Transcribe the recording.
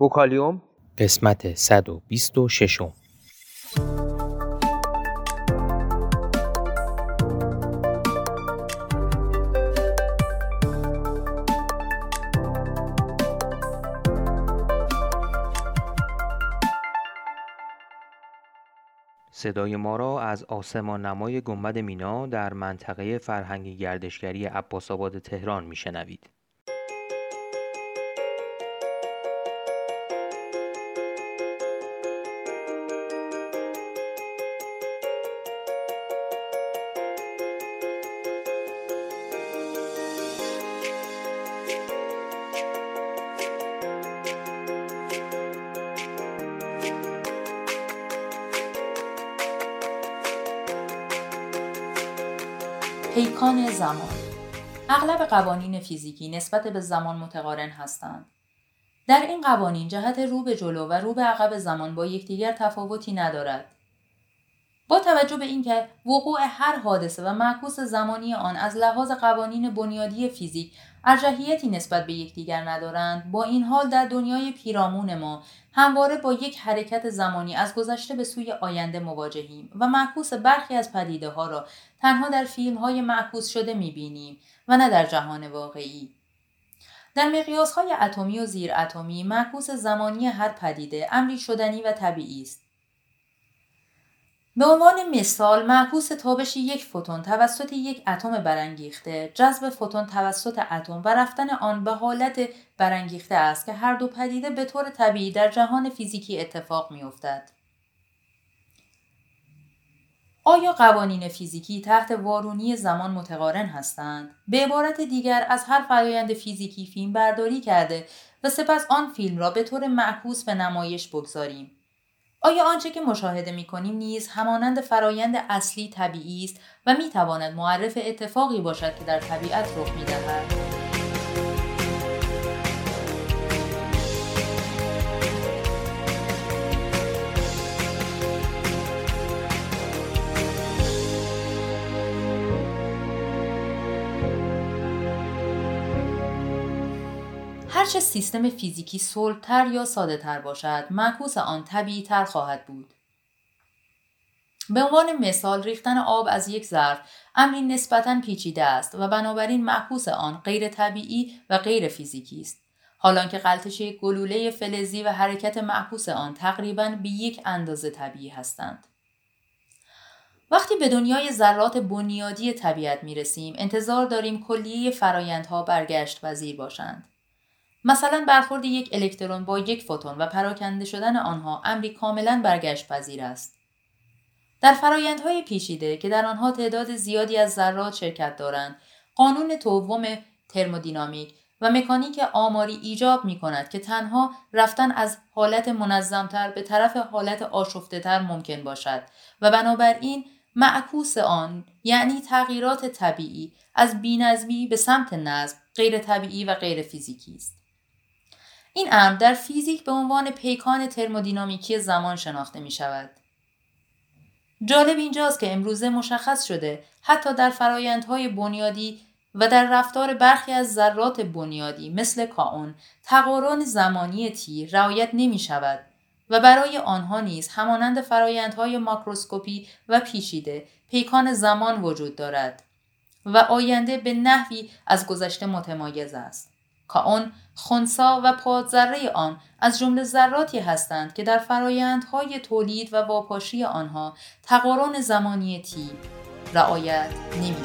بوکالیوم قسمت 126 صدای ما را از آسمان نمای گنبد مینا در منطقه فرهنگی گردشگری عباس آباد تهران میشنوید. پیکان زمان اغلب قوانین فیزیکی نسبت به زمان متقارن هستند. در این قوانین جهت رو به جلو و رو به عقب زمان با یکدیگر تفاوتی ندارد. با توجه به اینکه وقوع هر حادثه و معکوس زمانی آن از لحاظ قوانین بنیادی فیزیک ارجحیتی نسبت به یکدیگر ندارند. با این حال در دنیای پیرامون ما همواره با یک حرکت زمانی از گذشته به سوی آینده مواجهیم و معکوس برخی از پدیده ها را تنها در فیلم های معکوس شده می‌بینیم و نه در جهان واقعی. در مقیاس های اتمی و زیر اتمی معکوس زمانی هر پدیده امری شدنی و طبیعی است. به عنوان مثال معکوس تابش یک فوتون توسط یک اتم برانگیخته جذب فوتون توسط اتم و رفتن آن به حالت برانگیخته است که هر دو پدیده به طور طبیعی در جهان فیزیکی اتفاق میافتد آیا قوانین فیزیکی تحت وارونی زمان متقارن هستند؟ به عبارت دیگر از هر فرایند فیزیکی فیلم برداری کرده و سپس آن فیلم را به طور معکوس به نمایش بگذاریم. آیا آنچه که مشاهده می کنیم نیز همانند فرایند اصلی طبیعی است و می تواند معرف اتفاقی باشد که در طبیعت رخ می دهد؟ هرچه سیستم فیزیکی صلبتر یا ساده تر باشد معکوس آن طبیعی تر خواهد بود. به عنوان مثال ریختن آب از یک ظرف امری نسبتا پیچیده است و بنابراین معکوس آن غیر طبیعی و غیر فیزیکی است. حالان که قلتشه گلوله فلزی و حرکت معکوس آن تقریبا به یک اندازه طبیعی هستند. وقتی به دنیای ذرات بنیادی طبیعت می رسیم انتظار داریم کلیه فرایندها برگشت وزیر باشند. مثلا برخورد یک الکترون با یک فوتون و پراکنده شدن آنها امری کاملا برگشت پذیر است. در فرایندهای پیچیده که در آنها تعداد زیادی از ذرات شرکت دارند، قانون دوم ترمودینامیک و مکانیک آماری ایجاب می کند که تنها رفتن از حالت منظمتر به طرف حالت آشفته تر ممکن باشد و بنابراین معکوس آن یعنی تغییرات طبیعی از بینظمی به سمت نظم غیر طبیعی و غیر فیزیکی است. این امر در فیزیک به عنوان پیکان ترمودینامیکی زمان شناخته می شود. جالب اینجاست که امروزه مشخص شده حتی در فرایندهای بنیادی و در رفتار برخی از ذرات بنیادی مثل کاون تقارن زمانی تیر رعایت نمی شود و برای آنها نیز همانند فرایندهای ماکروسکوپی و پیچیده پیکان زمان وجود دارد و آینده به نحوی از گذشته متمایز است. کاون خونسا و پادذره آن از جمله ذراتی هستند که در فرایندهای تولید و واپاشی آنها تقارن زمانی تیب رعایت نمی